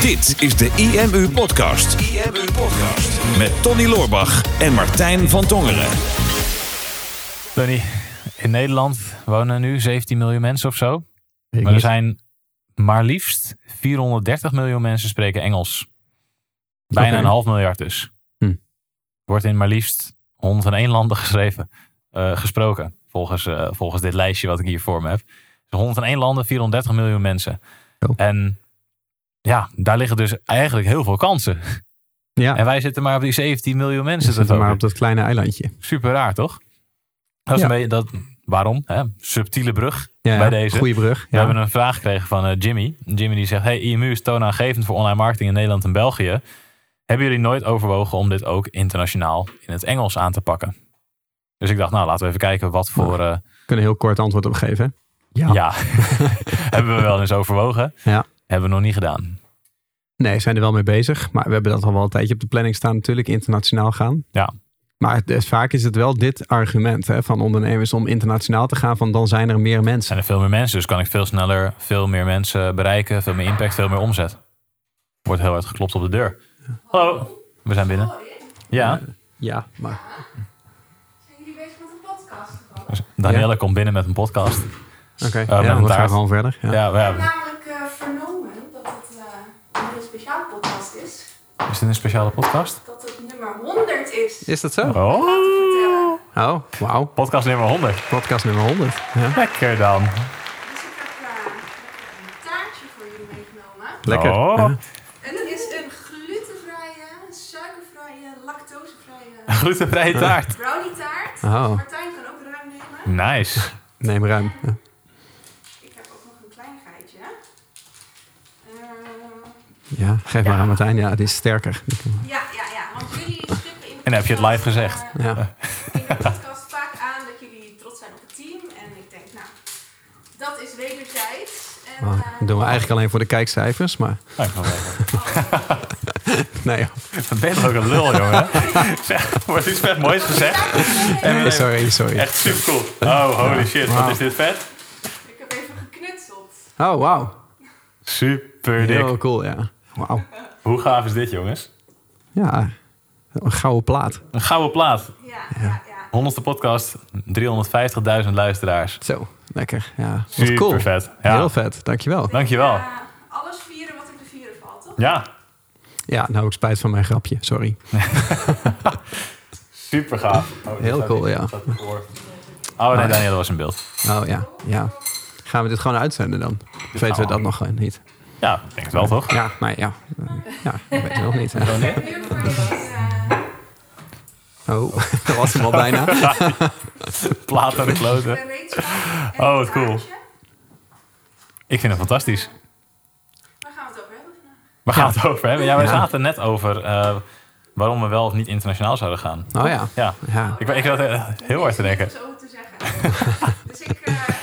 Dit is de IMU Podcast. IMU Podcast. Met Tony Loorbach en Martijn van Tongeren. Tony, in Nederland wonen nu 17 miljoen mensen of zo. Ik Maar er zijn maar liefst 430 miljoen mensen spreken Engels. Bijna een half miljard dus. Hm. Wordt in maar liefst 101 landen geschreven, eh, gesproken. Volgens, eh, volgens dit lijstje wat ik hier voor me heb. Dus 101 landen, 430 miljoen mensen. Zo. En ja, daar liggen dus eigenlijk heel veel kansen. Ja, En wij zitten maar op die 17 miljoen mensen. we te zitten maar op dat kleine eilandje. Super raar, toch? Dat is Ja. een beetje dat. Waarom? Hè? Subtiele brug Ja, bij deze. Goeie brug. We Ja. hebben een vraag gekregen van eh, Jimmy. Jimmy die zegt: Hey, IMU is toonaangevend voor online marketing in Nederland en België. Hebben jullie nooit overwogen om dit ook internationaal in het Engels aan te pakken? Dus ik dacht, nou laten we even kijken wat voor. eh, We kunnen heel kort antwoord op geven. Ja. ja, hebben we wel eens overwogen. Ja. Hebben we nog niet gedaan. Nee, zijn er wel mee bezig. Maar we hebben dat al wel een tijdje op de planning staan natuurlijk. Internationaal gaan. Ja. Maar het is- vaak is het wel dit argument hè, van ondernemers om internationaal te gaan. Van dan zijn er meer mensen. Zijn er veel meer mensen, dus kan ik veel sneller veel meer mensen bereiken, veel meer impact, veel meer omzet. Wordt heel hard geklopt op de deur. Hallo, we zijn binnen. Ja, Ja, maar Zijn jullie bezig met een podcast? Danielle komt binnen met een podcast. oké. ja, gaan we taart. gewoon verder. Ja. Ja, we hebben. heb namelijk eh, vernomen dat het eh, een heel speciale podcast is. Is dit een speciale podcast? Dat het nummer 100 is. Is dat zo? Oh. Oh, wauw. podcast nummer 100. Podcast nummer 100. Ja. Lekker dan. Dus ik heb eh, een taartje voor jullie meegenomen. Lekker. Oh. Ja. En het is een glutenvrije, suikervrije, lactosevrije Glutenvrije taart. brownie taart. Oh, Martijn kan ook ruim nemen. Nice. neem ruim. Ja. Ik heb ook nog een kleinigheidje. Eh, Ja, geef maar aan Martijn. Ja, die is sterker. ja, ja, ja. Want jullie stippen in de En heb je het live gezegd? eh, Ja. in de podcast vaak aan dat jullie trots zijn op het team. En ik denk, nou, dat is wederzijds. En, Oh, eh, dat doen we eigenlijk alleen voor de kijkcijfers. Maar nee, joh. Wat ben je toch ook een lul, jongen? Wordt iets vet moois gezegd. En, Nee, sorry, sorry. Echt super cool. Oh, holy shit. Wat is dit vet? Ik heb even geknutseld. Oh, wauw. Super dik. Heel cool, ja. Wauw. Hoe gaaf is dit, jongens? Ja, een gouden plaat. Een gouden plaat. Ja, ja, ja. 100ste podcast. 350.000 luisteraars. Zo, lekker. Ja, Super cool. vet. Ja. Heel vet, dankjewel. Dankjewel. Ja, alles vieren wat er te vieren valt, toch? Ja, Ja, nou ook spijt van mijn grapje, sorry. super gaaf. Oh, Heel cool, ja. Oh nee, Daniel, dat was een beeld. Oh ja, ja. Gaan we dit gewoon uitzenden dan? Of weten we dat nog niet? Ja, ik denk het wel, toch? Ja, maar ja. Ja, dat weten we nog niet. eh, Oh, dat was hem al bijna. Plaat aan de kloten. Oh, wat cool. Ik vind het fantastisch. Waar gaan we het over hebben vandaag? Waar gaan we het over hebben? Ja, wij Ja. zaten net over eh, waarom we wel of niet internationaal zouden gaan. Oh ja. Ja, ja. ik, ik zat heel hard te denken. Er over te zeggen. dus ik eh, zet het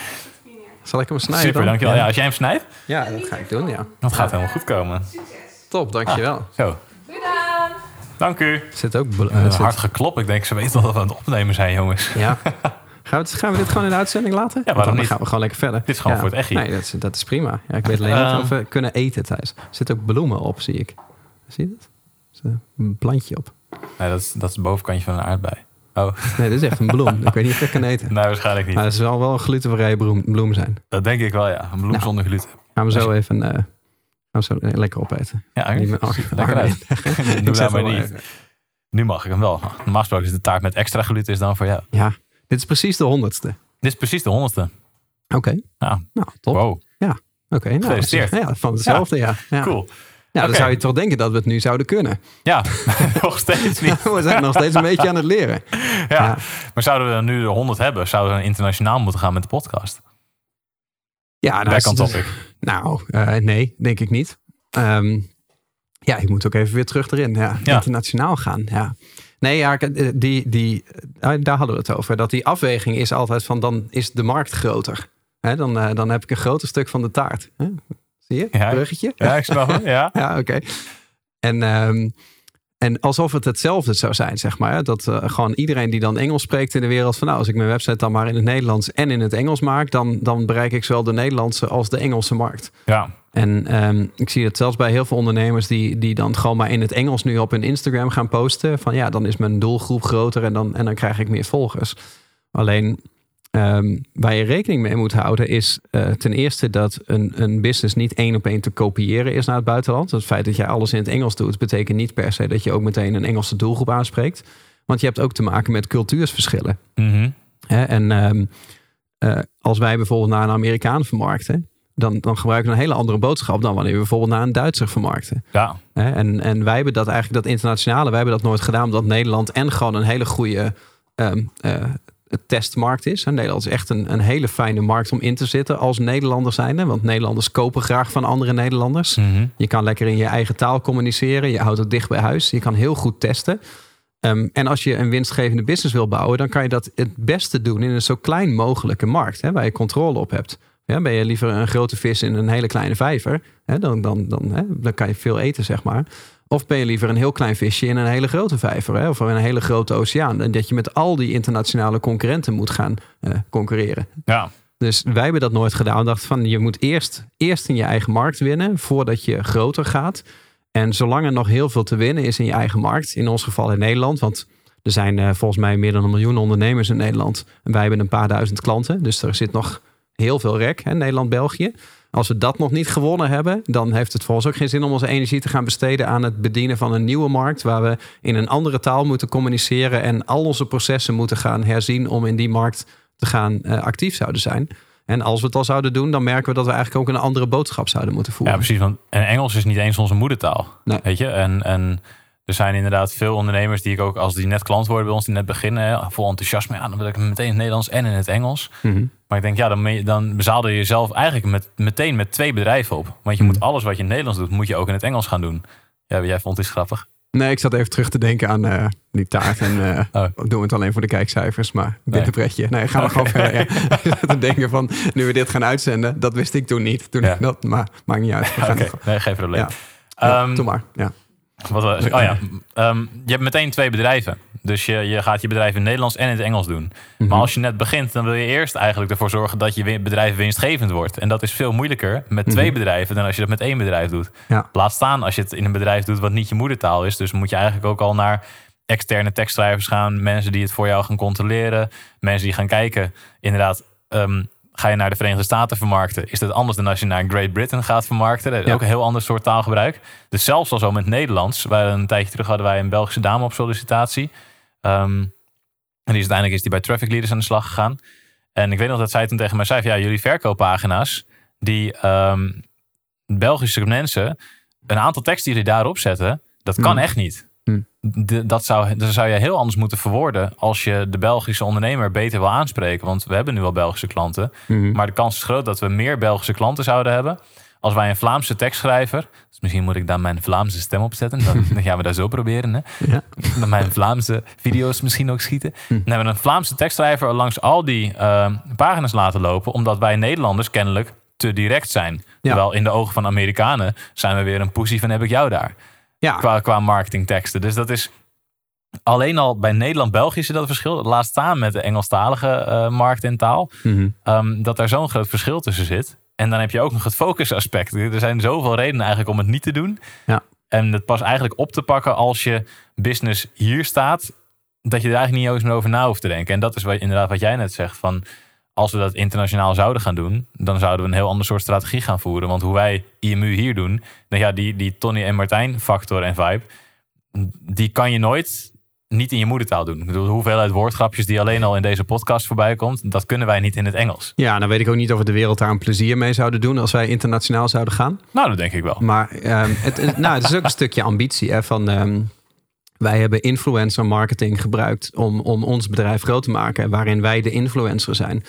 hier neer. Zal ik hem snijden Super, dan? dankjewel. Ja, als jij hem snijdt, Ja, dat ga ik doen, ja. dat gaat helemaal goed komen. Succes. Top, dankjewel. Zo, Gedaan. dank u. Zit ook... zit- hard geklop. Ik denk, ze weten wel dat we aan het opnemen zijn, jongens. Ja. Gaan we, gaan we dit gewoon in de uitzending laten? Want waarom dan niet? gaan we gewoon lekker verder. Dit is gewoon Ja. voor het echi. Nee, dat is, dat is prima. Ja, ik weet alleen Ehm. niet of we kunnen eten thuis. Er zitten ook bloemen op, zie ik. Zie je dat? Er zit een plantje op. Nee, dat is, dat is het bovenkantje van een aardbei. Oh, Nee, dit is echt een bloem. ik weet niet of ik dat kan eten. nee, waarschijnlijk niet. Maar het zal wel een glutenvrije bloem, bloem zijn. Dat denk ik wel, ja. Een bloem Nou. zonder gluten. Gaan we zo even eh, gaan we zo lekker opeten. Ja, er lekker uit. Doe nou zet maar niet. Nu mag ik hem wel. Normaal gesproken is de taart met extra gluten is dan voor jou. Ja, dit is precies de honderdste. Dit is precies de honderdste. Oké, Ja, nou top. wow. Oké, nou, Gefeliciteerd. Ja, van hetzelfde, ja. ja. Cool. Ja, dan zou je toch denken dat we het nu zouden kunnen. Ja, nog steeds niet. we zijn nog steeds een beetje aan het leren. Ja. Maar zouden we nu de 100 hebben, zouden we internationaal moeten gaan met de podcast? Ja, nou, het- topic. Nou, eh, nee, denk ik niet. Ehm, ja, ik moet ook even weer terug erin. Ja, Ja. Internationaal gaan, ja. Nee, ja, ik- eh, die, die, eh, daar hadden we het over. Dat die afweging is altijd van, dan is de markt groter. Dan, dan heb ik een groter stuk van de taart. Zie je? Ja. Bruggetje? Ja, ik snap het. Ja. Ja, oké. En, ehm, en alsof het hetzelfde zou zijn, zeg maar. Dat eh, gewoon iedereen die dan Engels spreekt in de wereld... van nou, als ik mijn website dan maar in het Nederlands en in het Engels maak... dan, dan bereik ik zowel de Nederlandse als de Engelse markt. ja. En ehm, ik zie het zelfs bij heel veel ondernemers die, die dan gewoon maar in het Engels nu op hun Instagram gaan posten. Van ja, dan is mijn doelgroep groter en dan, en dan krijg ik meer volgers. Alleen ehm, waar je rekening mee moet houden is eh, ten eerste dat een, een business niet één op één te kopiëren is naar het buitenland. Het feit dat jij alles in het Engels doet, betekent niet per se dat je ook meteen een Engelse doelgroep aanspreekt. Want je hebt ook te maken met cultuursverschillen. Mhm. Hè? En ehm, eh, als wij bijvoorbeeld naar een Amerikaan vermarkten, dan, dan gebruiken we een hele andere boodschap dan wanneer we bijvoorbeeld naar een Duitser vermarkten. Ja, Hè? En, en wij hebben dat eigenlijk, dat internationale, wij hebben dat nooit gedaan, omdat Nederland en gewoon een hele goede ehm, eh, testmarkt is. Nederland is echt een, een hele fijne markt om in te zitten als Nederlander zijnde. Want Nederlanders kopen graag van andere Nederlanders. Mhm. Je kan lekker in je eigen taal communiceren. Je houdt het dicht bij huis. Je kan heel goed testen. Ehm, en als je een winstgevende business wil bouwen, dan kan je dat het beste doen in een zo klein mogelijke markt, hè, waar je controle op hebt. Ja, ben je liever een grote vis in een hele kleine vijver, hè, dan, dan, dan, hè, dan kan je veel eten, zeg maar. Of ben je liever een heel klein visje in een hele grote vijver, hè, of in een hele grote oceaan. En dat je met al die internationale concurrenten moet gaan eh, concurreren. ja. Dus wij hebben dat nooit gedaan. We dachten van je moet eerst, eerst in je eigen markt winnen voordat je groter gaat. En zolang er nog heel veel te winnen is in je eigen markt, in ons geval in Nederland, want er zijn eh, volgens mij meer dan een miljoen ondernemers in Nederland. En wij hebben een paar duizend klanten, dus er zit nog heel veel rek, hè, Nederland, België. Als we dat nog niet gewonnen hebben, dan heeft het volgens ook geen zin om onze energie te gaan besteden aan het bedienen van een nieuwe markt, waar we in een andere taal moeten communiceren en al onze processen moeten gaan herzien om in die markt te gaan eh, actief zouden zijn. En als we het al zouden doen, dan merken we dat we eigenlijk ook een andere boodschap zouden moeten ja, voeren. precies. Want en Engels is niet eens onze moedertaal. Nee. Weet je? En, en er zijn inderdaad veel ondernemers die ik ook, als die net klant worden bij ons, die net beginnen, vol enthousiasme, ja, dan wil ik meteen in het Nederlands en in het Engels. Mhm. Maar ik denk, ja, dan, dan bezaalde je jezelf eigenlijk met, meteen met twee bedrijven op. Want je moet Mhm. alles wat je in het Nederlands doet, moet je ook in het Engels gaan doen. Ja, jij vond het grappig. Nee, ik zat even terug te denken aan eh, die taart. En Oh. doen we het alleen voor de kijkcijfers, maar Nee. bitterbretje. Nee, gaan we gewoon verder. Ja. te denken van, nu we dit gaan uitzenden, dat wist ik toen niet. Toen Ja. ik dat, maar maakt niet uit. Oké, gewoon- nee, geen probleem. Ja. Ehm, doe maar. Ja. Wat oh ja, Ehm, je hebt meteen twee bedrijven. Dus je, je gaat je bedrijf in het Nederlands en in het Engels doen. Mhm. Maar als je net begint, dan wil je eerst eigenlijk ervoor zorgen dat je bedrijf winstgevend wordt. En dat is veel moeilijker met twee Mhm. bedrijven dan als je dat met één bedrijf doet. Ja. Laat staan als je het in een bedrijf doet wat niet je moedertaal is. Dus moet je eigenlijk ook al naar externe tekstschrijvers gaan. Mensen die het voor jou gaan controleren. Mensen die gaan kijken. Inderdaad, ehm, ga je naar de Verenigde Staten vermarkten? Is dat anders dan als je naar Great Britain gaat vermarkten? Dat is Ja. ook een heel ander soort taalgebruik. Dus zelfs al zo met Nederlands. Wij een tijdje terug hadden wij een Belgische dame op sollicitatie. Ehm, en die is uiteindelijk is die bij Traffic Leaders aan de slag gegaan. En ik weet nog dat zij toen tegen mij zei: van, ja, jullie verkooppagina's, die ehm, Belgische mensen, een aantal teksten die jullie daarop zetten, dat kan Hmm. echt niet. Hmm. De- dat, zou, dat zou je heel anders moeten verwoorden als je de Belgische ondernemer beter wil aanspreken. Want we hebben nu al Belgische klanten. Mhm. Maar de kans is groot dat we meer Belgische klanten zouden hebben. Als wij een Vlaamse tekstschrijver. Dus misschien moet ik daar mijn Vlaamse stem op zetten. Dan, dan gaan we dat zo proberen. Hè? Ja. Dan mijn Vlaamse video's misschien ook schieten. Dan hebben we een Vlaamse tekstschrijver langs al die eh, pagina's laten lopen. Omdat wij Nederlanders kennelijk te direct zijn. Ja. Terwijl in de ogen van Amerikanen zijn we weer een poesie van heb ik jou daar. Ja, Qua, qua marketingteksten. Dus dat is alleen al bij Nederland-België is dat verschil. Laat staan met de Engelstalige eh, markt en taal. Mhm. Ehm, dat daar zo'n groot verschil tussen zit. En dan heb je ook nog het focusaspect. Er zijn zoveel redenen eigenlijk om het niet te doen. Ja. En het pas eigenlijk op te pakken als je business hier staat, dat je er eigenlijk niet eens meer over na hoeft te denken. En dat is wat, inderdaad wat jij net zegt. Van als we dat internationaal zouden gaan doen, dan zouden we een heel ander soort strategie gaan voeren. Want hoe wij IMU hier doen, dan ja, die, die Tony en Martijn factor en vibe, die kan je nooit niet in je moedertaal doen. Ik bedoel, de hoeveelheid woordgrapjes die alleen al in deze podcast voorbij komt, dat kunnen wij niet in het Engels. ja, dan weet ik ook niet of we de wereld daar een plezier mee zouden doen als wij internationaal zouden gaan. Nou, dat denk ik wel. Maar ehm, het, nou, het is ook een stukje ambitie. Hè, van, ehm, wij hebben influencer marketing gebruikt om, om ons bedrijf groot te maken. Waarin wij de influencer zijn.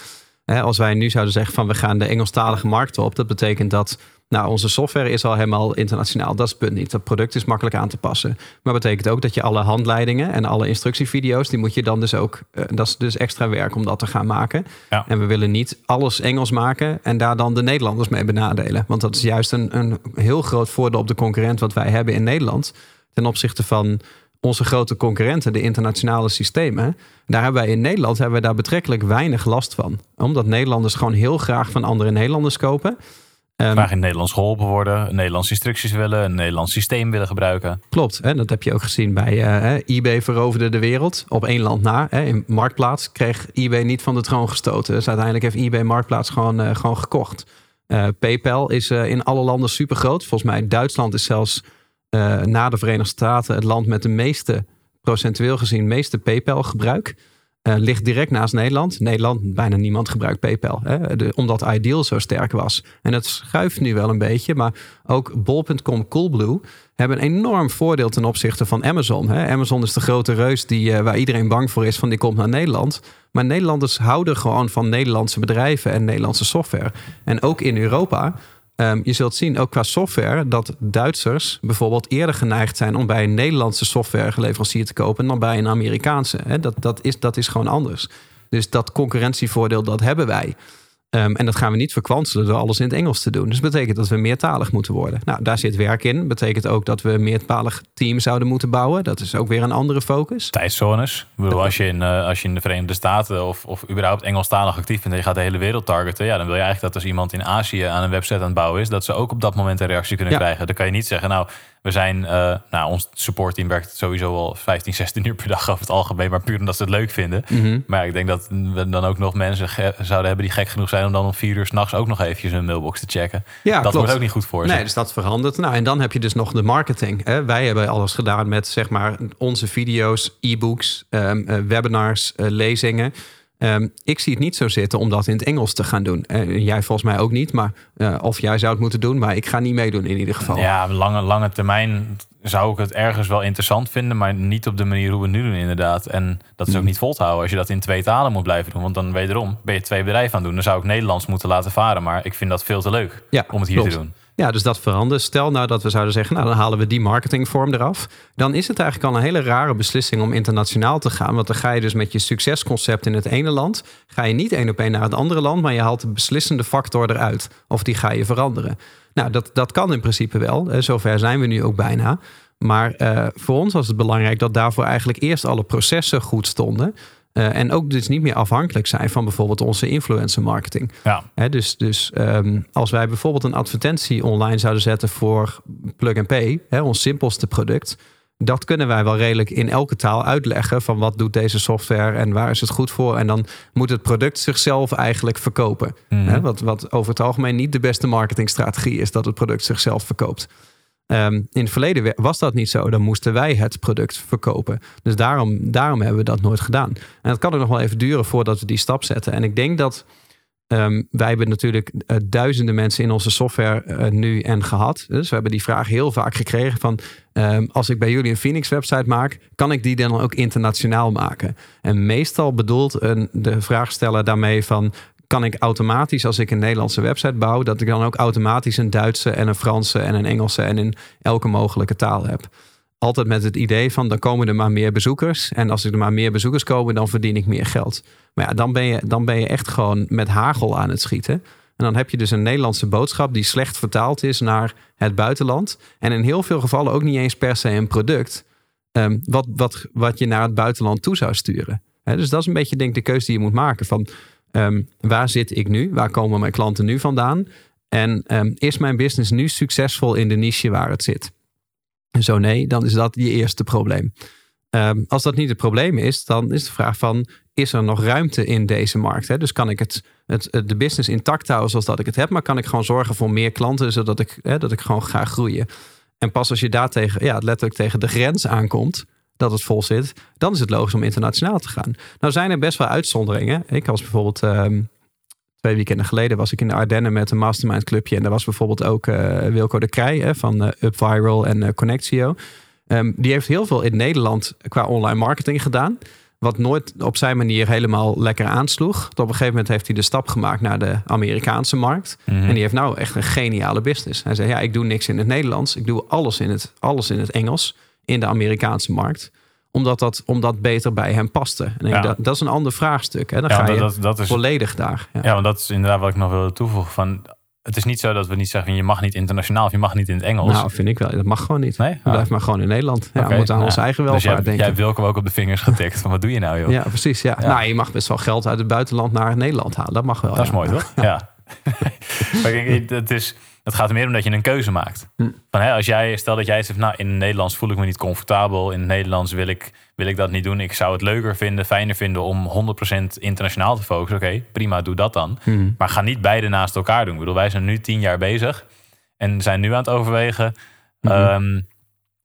Als wij nu zouden zeggen van we gaan de Engelstalige markt op. Dat betekent dat nou, onze software is al helemaal internationaal. Dat is het punt niet. Dat product is makkelijk aan te passen. Maar betekent ook dat je alle handleidingen en alle instructievideo's... die moet je dan dus ook... eh, dat is dus extra werk om dat te gaan maken. Ja. En we willen niet alles Engels maken en daar dan de Nederlanders mee benadelen. Want dat is juist een, een heel groot voordeel op de concurrent wat wij hebben in Nederland. Ten opzichte van onze grote concurrenten, de internationale systemen. Daar hebben wij in Nederland hebben we daar betrekkelijk weinig last van. Omdat Nederlanders gewoon heel graag van andere Nederlanders kopen. Ehm, Graag in het Nederlands geholpen worden, Nederlandse instructies willen, een Nederlands systeem willen gebruiken. Klopt, hè, dat heb je ook gezien bij hè, eBay veroverde de wereld op één land na. Hè. In Marktplaats kreeg eBay niet van de troon gestoten. Dus uiteindelijk heeft eBay Marktplaats gewoon, eh, gewoon gekocht. Eh, PayPal is in alle landen super groot. Volgens mij Duitsland is zelfs na de Verenigde Staten het land met de meeste, procentueel gezien, meeste PayPal gebruik. Eh, ligt direct naast Nederland. Nederland, bijna niemand gebruikt PayPal. Hè, omdat Ideal zo sterk was. En dat schuift nu wel een beetje. Maar ook Bol.com Coolblue hebben een enorm voordeel ten opzichte van Amazon. Hè. Amazon is de grote reus die, eh, waar iedereen bang voor is van die komt naar Nederland. Maar Nederlanders houden gewoon van Nederlandse bedrijven en Nederlandse software. En ook in Europa. Ehm, je zult zien, ook qua software, dat Duitsers bijvoorbeeld eerder geneigd zijn om bij een Nederlandse softwareleverancier te kopen dan bij een Amerikaanse. Dat, dat, is, dat is gewoon anders. Dus dat concurrentievoordeel, dat hebben wij. Ehm, en dat gaan we niet verkwanselen door alles in het Engels te doen. Dus dat betekent dat we meertalig moeten worden. Nou, daar zit werk in. Betekent ook dat we een meertalig team zouden moeten bouwen. Dat is ook weer een andere focus. Tijdzones. Bedoel, als je in, eh, als je in de Verenigde Staten of, of überhaupt Engelstalig actief bent en je gaat de hele wereld targeten, ja, dan wil je eigenlijk dat als iemand in Azië aan een website aan het bouwen is, dat ze ook op dat moment een reactie kunnen Ja. krijgen. Dan kan je niet zeggen, nou, we zijn, eh, nou, ons supportteam werkt sowieso al 15, 16 uur per dag over het algemeen, maar puur omdat ze het leuk vinden. Mhm. Maar ik denk dat we dan ook nog mensen zouden hebben die gek genoeg zijn om dan om vier uur s'nachts ook nog eventjes hun mailbox te checken. Ja, dat klopt. wordt ook niet goed voor ze. Nee, dus dat verandert. Nou, en dan heb je dus nog de marketing. Hè. Wij hebben alles gedaan met zeg maar onze video's, e-books, eh, webinars, eh, lezingen. Ehm, ik zie het niet zo zitten om dat in het Engels te gaan doen. En jij volgens mij ook niet, maar eh, of jij zou het moeten doen, maar ik ga niet meedoen in ieder geval. Ja, lange, lange termijn zou ik het ergens wel interessant vinden, maar niet op de manier hoe we het nu doen inderdaad. En dat is ook Mm. niet vol te houden als je dat in twee talen moet blijven doen. Want dan wederom ben je twee bedrijven aan het doen. Dan zou ik Nederlands moeten laten varen, maar ik vind dat veel te leuk Ja, om het hier klopt. te doen. Ja, dus dat verandert. Stel nou dat we zouden zeggen, nou dan halen we die marketingvorm eraf. Dan is het eigenlijk al een hele rare beslissing om internationaal te gaan. Want dan ga je dus met je succesconcept in het ene land, ga je niet één op één naar het andere land, maar je haalt de beslissende factor eruit. Of die ga je veranderen. Nou, dat, dat kan in principe wel. Zover zijn we nu ook bijna. Maar eh, voor ons was het belangrijk dat daarvoor eigenlijk eerst alle processen goed stonden. Eh, en ook dus niet meer afhankelijk zijn van bijvoorbeeld onze influencer marketing. Ja, dus dus ehm, als wij bijvoorbeeld een advertentie online zouden zetten voor Plug and Pay, ons simpelste product, dat kunnen wij wel redelijk in elke taal uitleggen van wat doet deze software en waar is het goed voor. En dan moet het product zichzelf eigenlijk verkopen. Mhm. Wat, wat over het algemeen niet de beste marketingstrategie is, dat het product zichzelf verkoopt. Ehm, in het verleden was dat niet zo. Dan moesten wij het product verkopen. Dus daarom, daarom hebben we dat nooit gedaan. En het kan er nog wel even duren voordat we die stap zetten. En ik denk dat ehm, wij hebben natuurlijk eh, duizenden mensen in onze software eh, nu en gehad. Dus we hebben die vraag heel vaak gekregen van... ehm, als ik bij jullie een Phoenix website maak... kan ik die dan ook internationaal maken? En meestal bedoelt een, de vraagsteller daarmee van kan ik automatisch, als ik een Nederlandse website bouw, dat ik dan ook automatisch een Duitse en een Franse en een Engelse en in elke mogelijke taal heb. Altijd met het idee van dan komen er maar meer bezoekers. En als er maar meer bezoekers komen, dan verdien ik meer geld. Maar ja, dan ben je, dan ben je echt gewoon met hagel aan het schieten. En dan heb je dus een Nederlandse boodschap die slecht vertaald is naar het buitenland. En in heel veel gevallen ook niet eens per se een product. ehm, wat, wat, wat je naar het buitenland toe zou sturen. Dus dat is een beetje denk ik de keuze die je moet maken. Van Ehm, waar zit ik nu? Waar komen mijn klanten nu vandaan? En ehm, is mijn business nu succesvol in de niche waar het zit? Zo nee, dan is dat je eerste probleem. Ehm, als dat niet het probleem is, dan is de vraag van... is er nog ruimte in deze markt? Hè? Dus kan ik het, het, de business intact houden zoals dat ik het heb... maar kan ik gewoon zorgen voor meer klanten... zodat ik, hè, dat ik gewoon ga groeien? En pas als je daar tegen, ja, letterlijk tegen de grens aankomt... dat het vol zit, dan is het logisch om internationaal te gaan. Nou zijn er best wel uitzonderingen. Ik was bijvoorbeeld... ehm, twee weekenden geleden was ik in de Ardennen met een mastermind clubje. En daar was bijvoorbeeld ook eh, Wilco de Krij hè, van eh, UpViral en eh, Connectio. Ehm, die heeft heel veel in Nederland qua online marketing gedaan. Wat nooit op zijn manier helemaal lekker aansloeg. Op een gegeven moment heeft hij de stap gemaakt naar de Amerikaanse markt. Mhm. En die heeft nou echt een geniale business. Hij zei, ja, ik doe niks in het Nederlands. Ik doe alles in het, alles in het Engels in de Amerikaanse markt. Omdat dat, omdat beter bij hem paste. En Ja. dat, dat is een ander vraagstuk. Hè? Dan ja, ga je dat, is volledig daar. Ja. Ja, want dat is inderdaad wat ik nog wilde toevoegen. Van, het is niet zo dat we niet zeggen, je mag niet internationaal of je mag niet in het Engels. Nou, vind ik wel. Dat mag gewoon niet. nee? Blijven maar gewoon in Nederland. Ja, we moeten aan onze eigen dus welvaart jij, denken. jij hebt Wilco ook op de vingers getikt. Van, wat doe je nou, joh? Ja, precies. Ja. Nou, je mag best wel geld uit het buitenland naar Nederland halen. Dat mag wel. dat is mooi, toch? Ja. Maar het, is, het gaat er meer om dat je een keuze maakt. Hm. Van, hè, als jij, stel dat jij zegt, nou in het Nederlands voel ik me niet comfortabel. In het Nederlands wil ik, wil ik dat niet doen. Ik zou het leuker vinden, fijner vinden om 100% internationaal te focussen. Oké, prima, doe dat dan. Mhm. Maar ga niet beide naast elkaar doen. Ik bedoel, wij zijn nu tien jaar bezig. En zijn nu aan het overwegen. Mhm. ehm,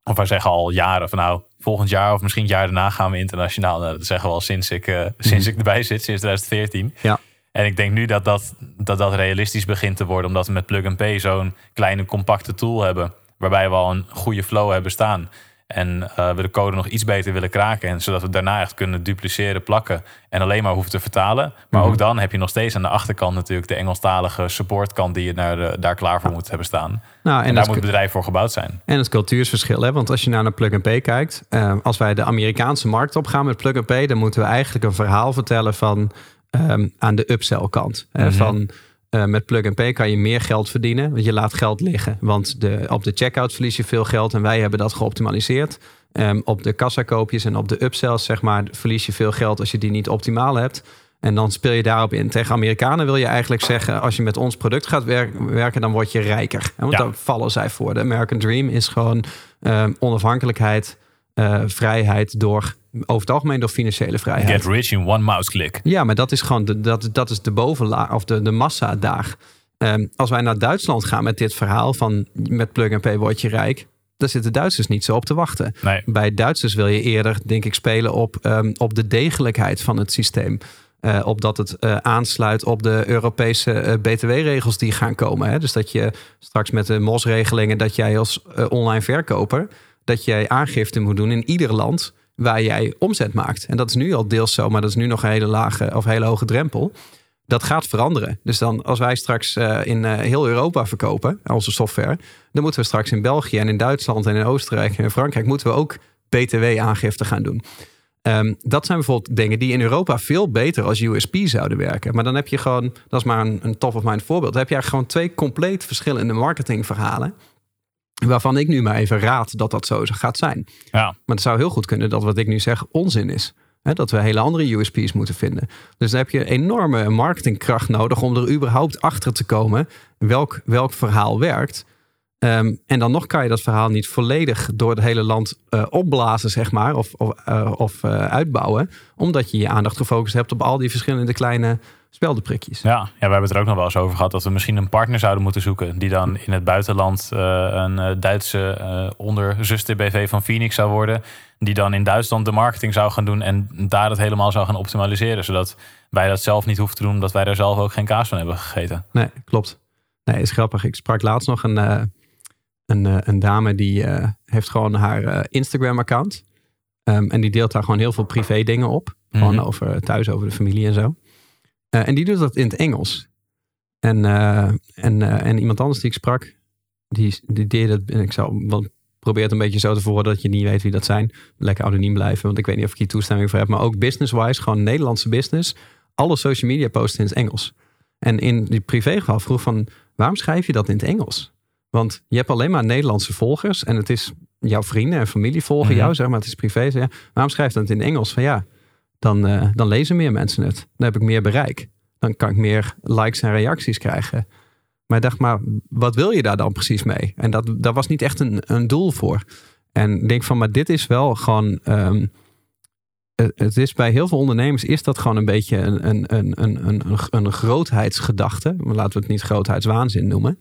of wij zeggen al jaren van nou, volgend jaar of misschien het jaar daarna gaan we internationaal. Nou, dat zeggen we al sinds ik, eh, sinds ik erbij zit, sinds 2014. Mhm. Ja. En ik denk nu dat dat, dat dat realistisch begint te worden. Omdat we met Plug and Pay zo'n kleine compacte tool hebben. Waarbij we al een goede flow hebben staan. En eh, we de code nog iets beter willen kraken. En zodat we daarna echt kunnen dupliceren, plakken. En alleen maar hoeven te vertalen. Maar Mhm. ook dan heb je nog steeds aan de achterkant natuurlijk de Engelstalige supportkant die je naar de- daar klaar voor moet hebben staan. Nou, en, daar moet het bedrijf voor gebouwd zijn. en het cultuursverschil. Hè? Want als je nou naar Plug and Pay kijkt. eh, als wij de Amerikaanse markt opgaan met Plug and Pay. Dan moeten we eigenlijk een verhaal vertellen van ehm, aan de upsell kant. hè, Mhm. Van eh, met Plug and Pay kan je meer geld verdienen. Want je laat geld liggen. Want de, op de checkout verlies je veel geld. En wij hebben dat geoptimaliseerd. Ehm, op de kassakoopjes en op de upsells, zeg maar, verlies je veel geld als je die niet optimaal hebt. En dan speel je daarop in. Tegen Amerikanen wil je eigenlijk zeggen: als je met ons product gaat wer- werken, dan word je rijker. Want Ja. daar vallen zij voor. De American Dream is gewoon ehm, onafhankelijkheid, eh, vrijheid door over het algemeen door financiële vrijheid. Get rich in one mouse click. Ja, maar dat is gewoon de, dat, dat is de bovenlaag of de, de massa daar. Ehm, als wij naar Duitsland gaan met dit verhaal van met plug and pay word je rijk, daar zitten Duitsers niet zo op te wachten. Nee, Bij Duitsers wil je eerder, denk ik, spelen op, ehm, op de degelijkheid van het systeem. Eh, op dat het eh, aansluit op de Europese BTW-regels die gaan komen. Hè? Dus dat je straks met de MOS-regelingen, dat jij als online verkoper, dat jij aangifte moet doen in ieder land waar jij omzet maakt. En dat is nu al deels zo, maar dat is nu nog een hele lage of hele hoge drempel. Dat gaat veranderen. Dus dan als wij straks eh, in eh, heel Europa verkopen, onze software, dan moeten we straks in België en in Duitsland en in Oostenrijk en in Frankrijk moeten we ook BTW-aangifte gaan doen. Ehm, dat zijn bijvoorbeeld dingen die in Europa veel beter als USP zouden werken. Maar dan heb je gewoon, dat is maar een, een top of mind voorbeeld. Dan heb je gewoon twee compleet verschillende marketingverhalen. Waarvan ik nu maar even raad dat dat zo gaat zijn. ja. Maar het zou heel goed kunnen dat wat ik nu zeg onzin is. Dat we hele andere USP's moeten vinden. Dus dan heb je enorme marketingkracht nodig om er überhaupt achter te komen welk, welk verhaal werkt. Ehm, en dan nog kan je dat verhaal niet volledig door het hele land eh, opblazen, zeg maar, of, of, eh, of eh, uitbouwen. Omdat je je aandacht gefocust hebt op al die verschillende kleine speldenprikjes. Ja, ja, we hebben het er ook nog wel eens over gehad dat we misschien een partner zouden moeten zoeken. Die dan in het buitenland een Duitse onderzuster BV van Phoenix zou worden. Die dan in Duitsland de marketing zou gaan doen en daar het helemaal zou gaan optimaliseren. Zodat wij dat zelf niet hoeven te doen, omdat wij daar zelf ook geen kaas van hebben gegeten. Nee, klopt. Nee, is grappig. Ik sprak laatst nog een, een, eh, een dame die eh, heeft gewoon haar eh, Instagram-account. Ehm, en die deelt daar gewoon heel veel privé dingen op. Gewoon Mhm. over thuis, over de familie en zo. En die doet dat in het Engels. En, en, en iemand anders die ik sprak, die, die deed het. En ik zou, want probeer het een beetje zo te verwoorden dat je niet weet wie dat zijn. Lekker anoniem blijven, want ik weet niet of ik hier toestemming voor heb. Maar ook business-wise, gewoon Nederlandse business. Alle social media posten in het Engels. En in die privégeval vroeg van, waarom schrijf je dat in het Engels? Want je hebt alleen maar Nederlandse volgers. En het is jouw vrienden en familie volgen Mhm. jou, zeg maar. Het is privé. Zeg. Waarom schrijf je dat in het Engels? Van ja, dan, eh, dan lezen meer mensen het. Dan heb ik meer bereik. Dan kan ik meer likes en reacties krijgen. Maar ik dacht, maar wat wil je daar dan precies mee? En dat, daar was niet echt een, een doel voor. En ik denk van, maar dit is wel gewoon... ehm, het- het is bij heel veel ondernemers is dat gewoon een beetje een, een, een, een, een, een grootheidsgedachte. Laten we het niet grootheidswaanzin noemen.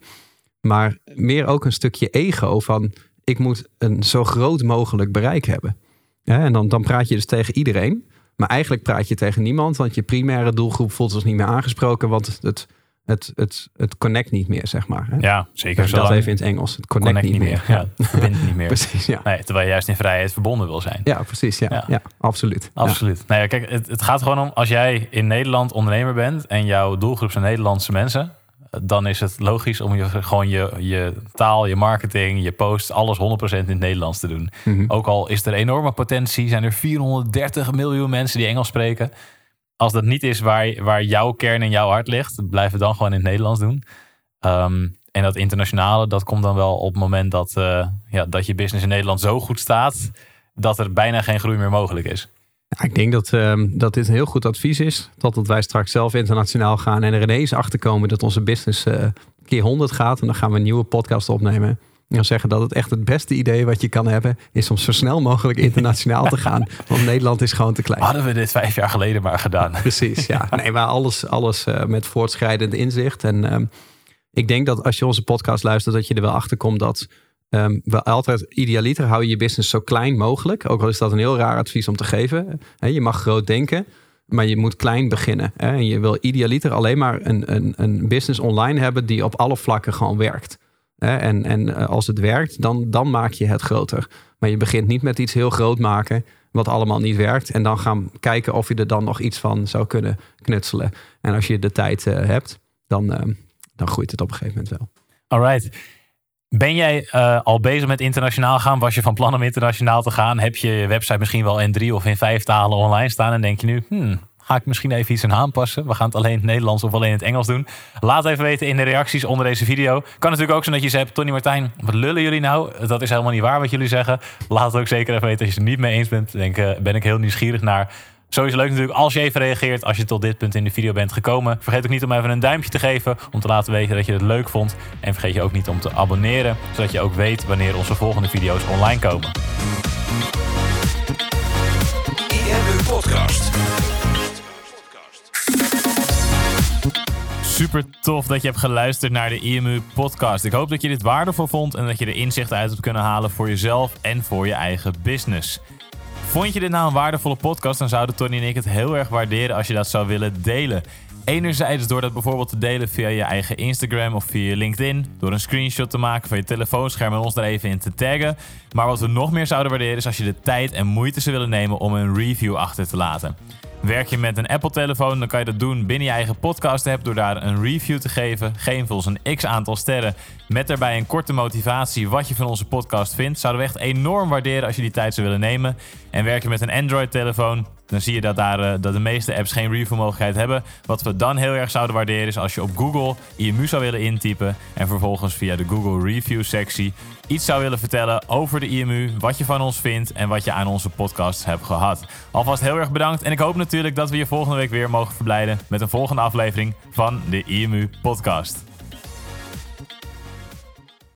Maar meer ook een stukje ego van ik moet een zo groot mogelijk bereik hebben. Ja, en dan, dan praat je dus tegen iedereen. Maar eigenlijk praat je tegen niemand, want je primaire doelgroep voelt zich niet meer aangesproken, want het, het, het, het, connect niet meer, zeg maar. Hè? Ja, zeker. Dat even in het Engels. Het connect, connect niet meer. Ja, het verbindt niet meer. Precies, ja. Nee, terwijl je juist in vrijheid verbonden wil zijn. Ja, precies. Ja, Ja. ja. absoluut. Absoluut. Nou ja, kijk, het, het gaat gewoon om als jij in Nederland ondernemer bent en jouw doelgroep zijn Nederlandse mensen, dan is het logisch om je gewoon je, je taal, je marketing, je posts, alles 100% in het Nederlands te doen. Mhm. Ook al is er enorme potentie, zijn er 430 miljoen mensen die Engels spreken. Als dat niet is waar, waar jouw kern en jouw hart ligt, blijf het dan gewoon in het Nederlands doen. Ehm, en dat internationale, dat komt dan wel op het moment dat, eh, ja, dat je business in Nederland zo goed staat, dat er bijna geen groei meer mogelijk is. Ja, ik denk dat, ehm, dat dit een heel goed advies is. Totdat wij straks zelf internationaal gaan en er ineens achter komen dat onze business eh, keer 100 gaat. En dan gaan we een nieuwe podcast opnemen. En dan zeggen dat het echt het beste idee wat je kan hebben, is om zo snel mogelijk internationaal te gaan. Want Nederland is gewoon te klein. Hadden we dit vijf jaar geleden maar gedaan. Precies, ja. Nee, maar alles, alles eh, met voortschrijdend inzicht. En ehm, ik denk dat als je onze podcast luistert, dat je er wel achter komt dat um, we altijd idealiter hou je je business zo klein mogelijk. Ook al is dat een heel raar advies om te geven. je mag groot denken, maar je moet klein beginnen. En je wil idealiter alleen maar een, een, een business online hebben die op alle vlakken gewoon werkt. En, en eh, als het werkt, dan, dan maak je het groter. Maar je begint niet met iets heel groot maken, wat allemaal niet werkt. En dan gaan kijken of je er dan nog iets van zou kunnen knutselen. En als je de tijd uh, hebt, dan, uh, dan groeit het op een gegeven moment wel. Alright. Ben jij uh, al bezig met internationaal gaan? Was je van plan om internationaal te gaan? Heb je website misschien wel in drie of in vijf talen online staan? En denk je nu, hmm, ga ik misschien even iets aan aanpassen? We gaan het alleen in het Nederlands of alleen in het Engels doen. Laat even weten in de reacties onder deze video. Kan natuurlijk ook zijn dat je zegt, Tony Martijn, wat lullen jullie nou? Dat is helemaal niet waar wat jullie zeggen. Laat het ook zeker even weten als je het niet mee eens bent. Denk, uh, ben ik heel nieuwsgierig naar. Sowieso leuk natuurlijk als je even reageert als je tot dit punt in de video bent gekomen. Vergeet ook niet om even een duimpje te geven om te laten weten dat je het leuk vond. En vergeet je ook niet om te abonneren, zodat je ook weet wanneer onze volgende video's online komen. IMU Podcast. Super tof dat je hebt geluisterd naar de IMU podcast. Ik hoop dat je dit waardevol vond en dat je er inzichten uit hebt kunnen halen voor jezelf en voor je eigen business. Vond je dit nou een waardevolle podcast, dan zouden Tony en ik het heel erg waarderen als je dat zou willen delen. Enerzijds door dat bijvoorbeeld te delen via je eigen Instagram of via LinkedIn. Door een screenshot te maken van je telefoonscherm en ons er even in te taggen. Maar wat we nog meer zouden waarderen is als je de tijd en moeite zou willen nemen om een review achter te laten. Werk je met een Apple-telefoon, dan kan je dat doen binnen je eigen podcast-app door daar een review te geven. Geef ons een x aantal sterren met daarbij een korte motivatie wat je van onze podcast vindt. Zouden we echt enorm waarderen als je die tijd zou willen nemen. En werk je met een Android-telefoon, dan zie je dat, daar, uh, dat de meeste apps geen review-mogelijkheid hebben. Wat we dan heel erg zouden waarderen is als je op Google IMU zou willen intypen en vervolgens via de Google Review-sectie iets zou willen vertellen over de IMU, wat je van ons vindt en wat je aan onze podcast hebt gehad. Alvast heel erg bedankt en ik hoop natuurlijk dat we je volgende week weer mogen verblijden met een volgende aflevering van de IMU Podcast.